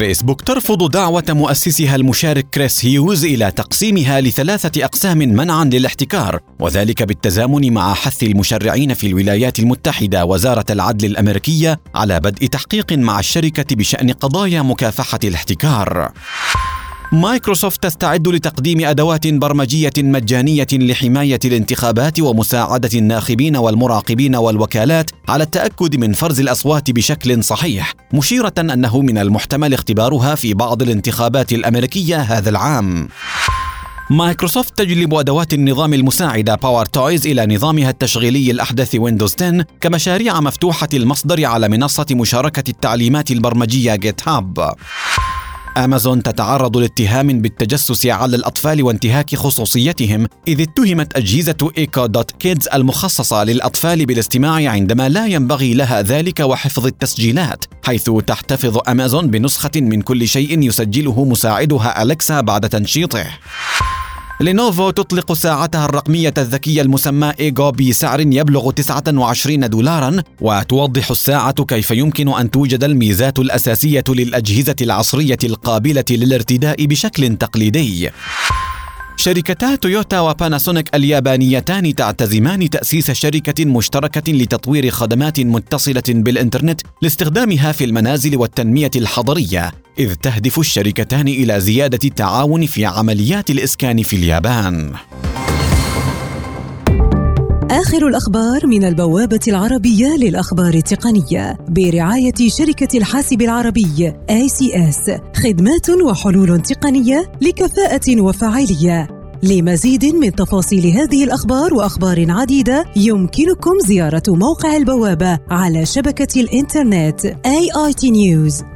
فيسبوك ترفض دعوة مؤسسها المشارك كريس هيوز إلى تقسيمها لثلاثة أقسام منعا للاحتكار وذلك بالتزامن مع حث المشرعين في الولايات المتحدة وزارة العدل الأمريكية على بدء تحقيق مع الشركة بشأن قضايا مكافحة الاحتكار. مايكروسوفت تستعد لتقديم أدوات برمجية مجانية لحماية الانتخابات ومساعدة الناخبين والمراقبين والوكالات على التأكد من فرز الأصوات بشكل صحيح مشيرة أنه من المحتمل اختبارها في بعض الانتخابات الأمريكية هذا العام. مايكروسوفت تجلب أدوات النظام المساعده PowerToys إلى نظامها التشغيلي الأحدث ويندوز 10 كمشاريع مفتوحة المصدر على منصة مشاركة التعليمات البرمجية GitHub أمازون تتعرض لاتهام بالتجسس على الأطفال وانتهاك خصوصيتهم إذ اتهمت أجهزة Echo Dot Kids المخصصة للأطفال بالاستماع عندما لا ينبغي لها ذلك وحفظ التسجيلات حيث تحتفظ أمازون بنسخة من كل شيء يسجله مساعدها Alexa بعد تنشيطه. لينوفو تطلق ساعتها الرقمية الذكية المسمى إيجو بسعر يبلغ 29 دولارا وتوضح الساعة كيف يمكن أن توجد الميزات الأساسية للأجهزة العصرية القابلة للارتداء بشكل تقليدي. شركتا تويوتا وباناسونيك اليابانيتان تعتزمان تأسيس شركة مشتركة لتطوير خدمات متصلة بالإنترنت لاستخدامها في المنازل والتنمية الحضرية، إذ تهدف الشركتان إلى زيادة التعاون في عمليات الإسكان في اليابان. آخر الأخبار من البوابة العربية للأخبار التقنية برعاية شركة الحاسب العربي ACS خدمات وحلول تقنية لكفاءة وفاعلية. لمزيد من تفاصيل هذه الأخبار وأخبار عديدة يمكنكم زيارة موقع البوابة على شبكة الإنترنت aitnews.com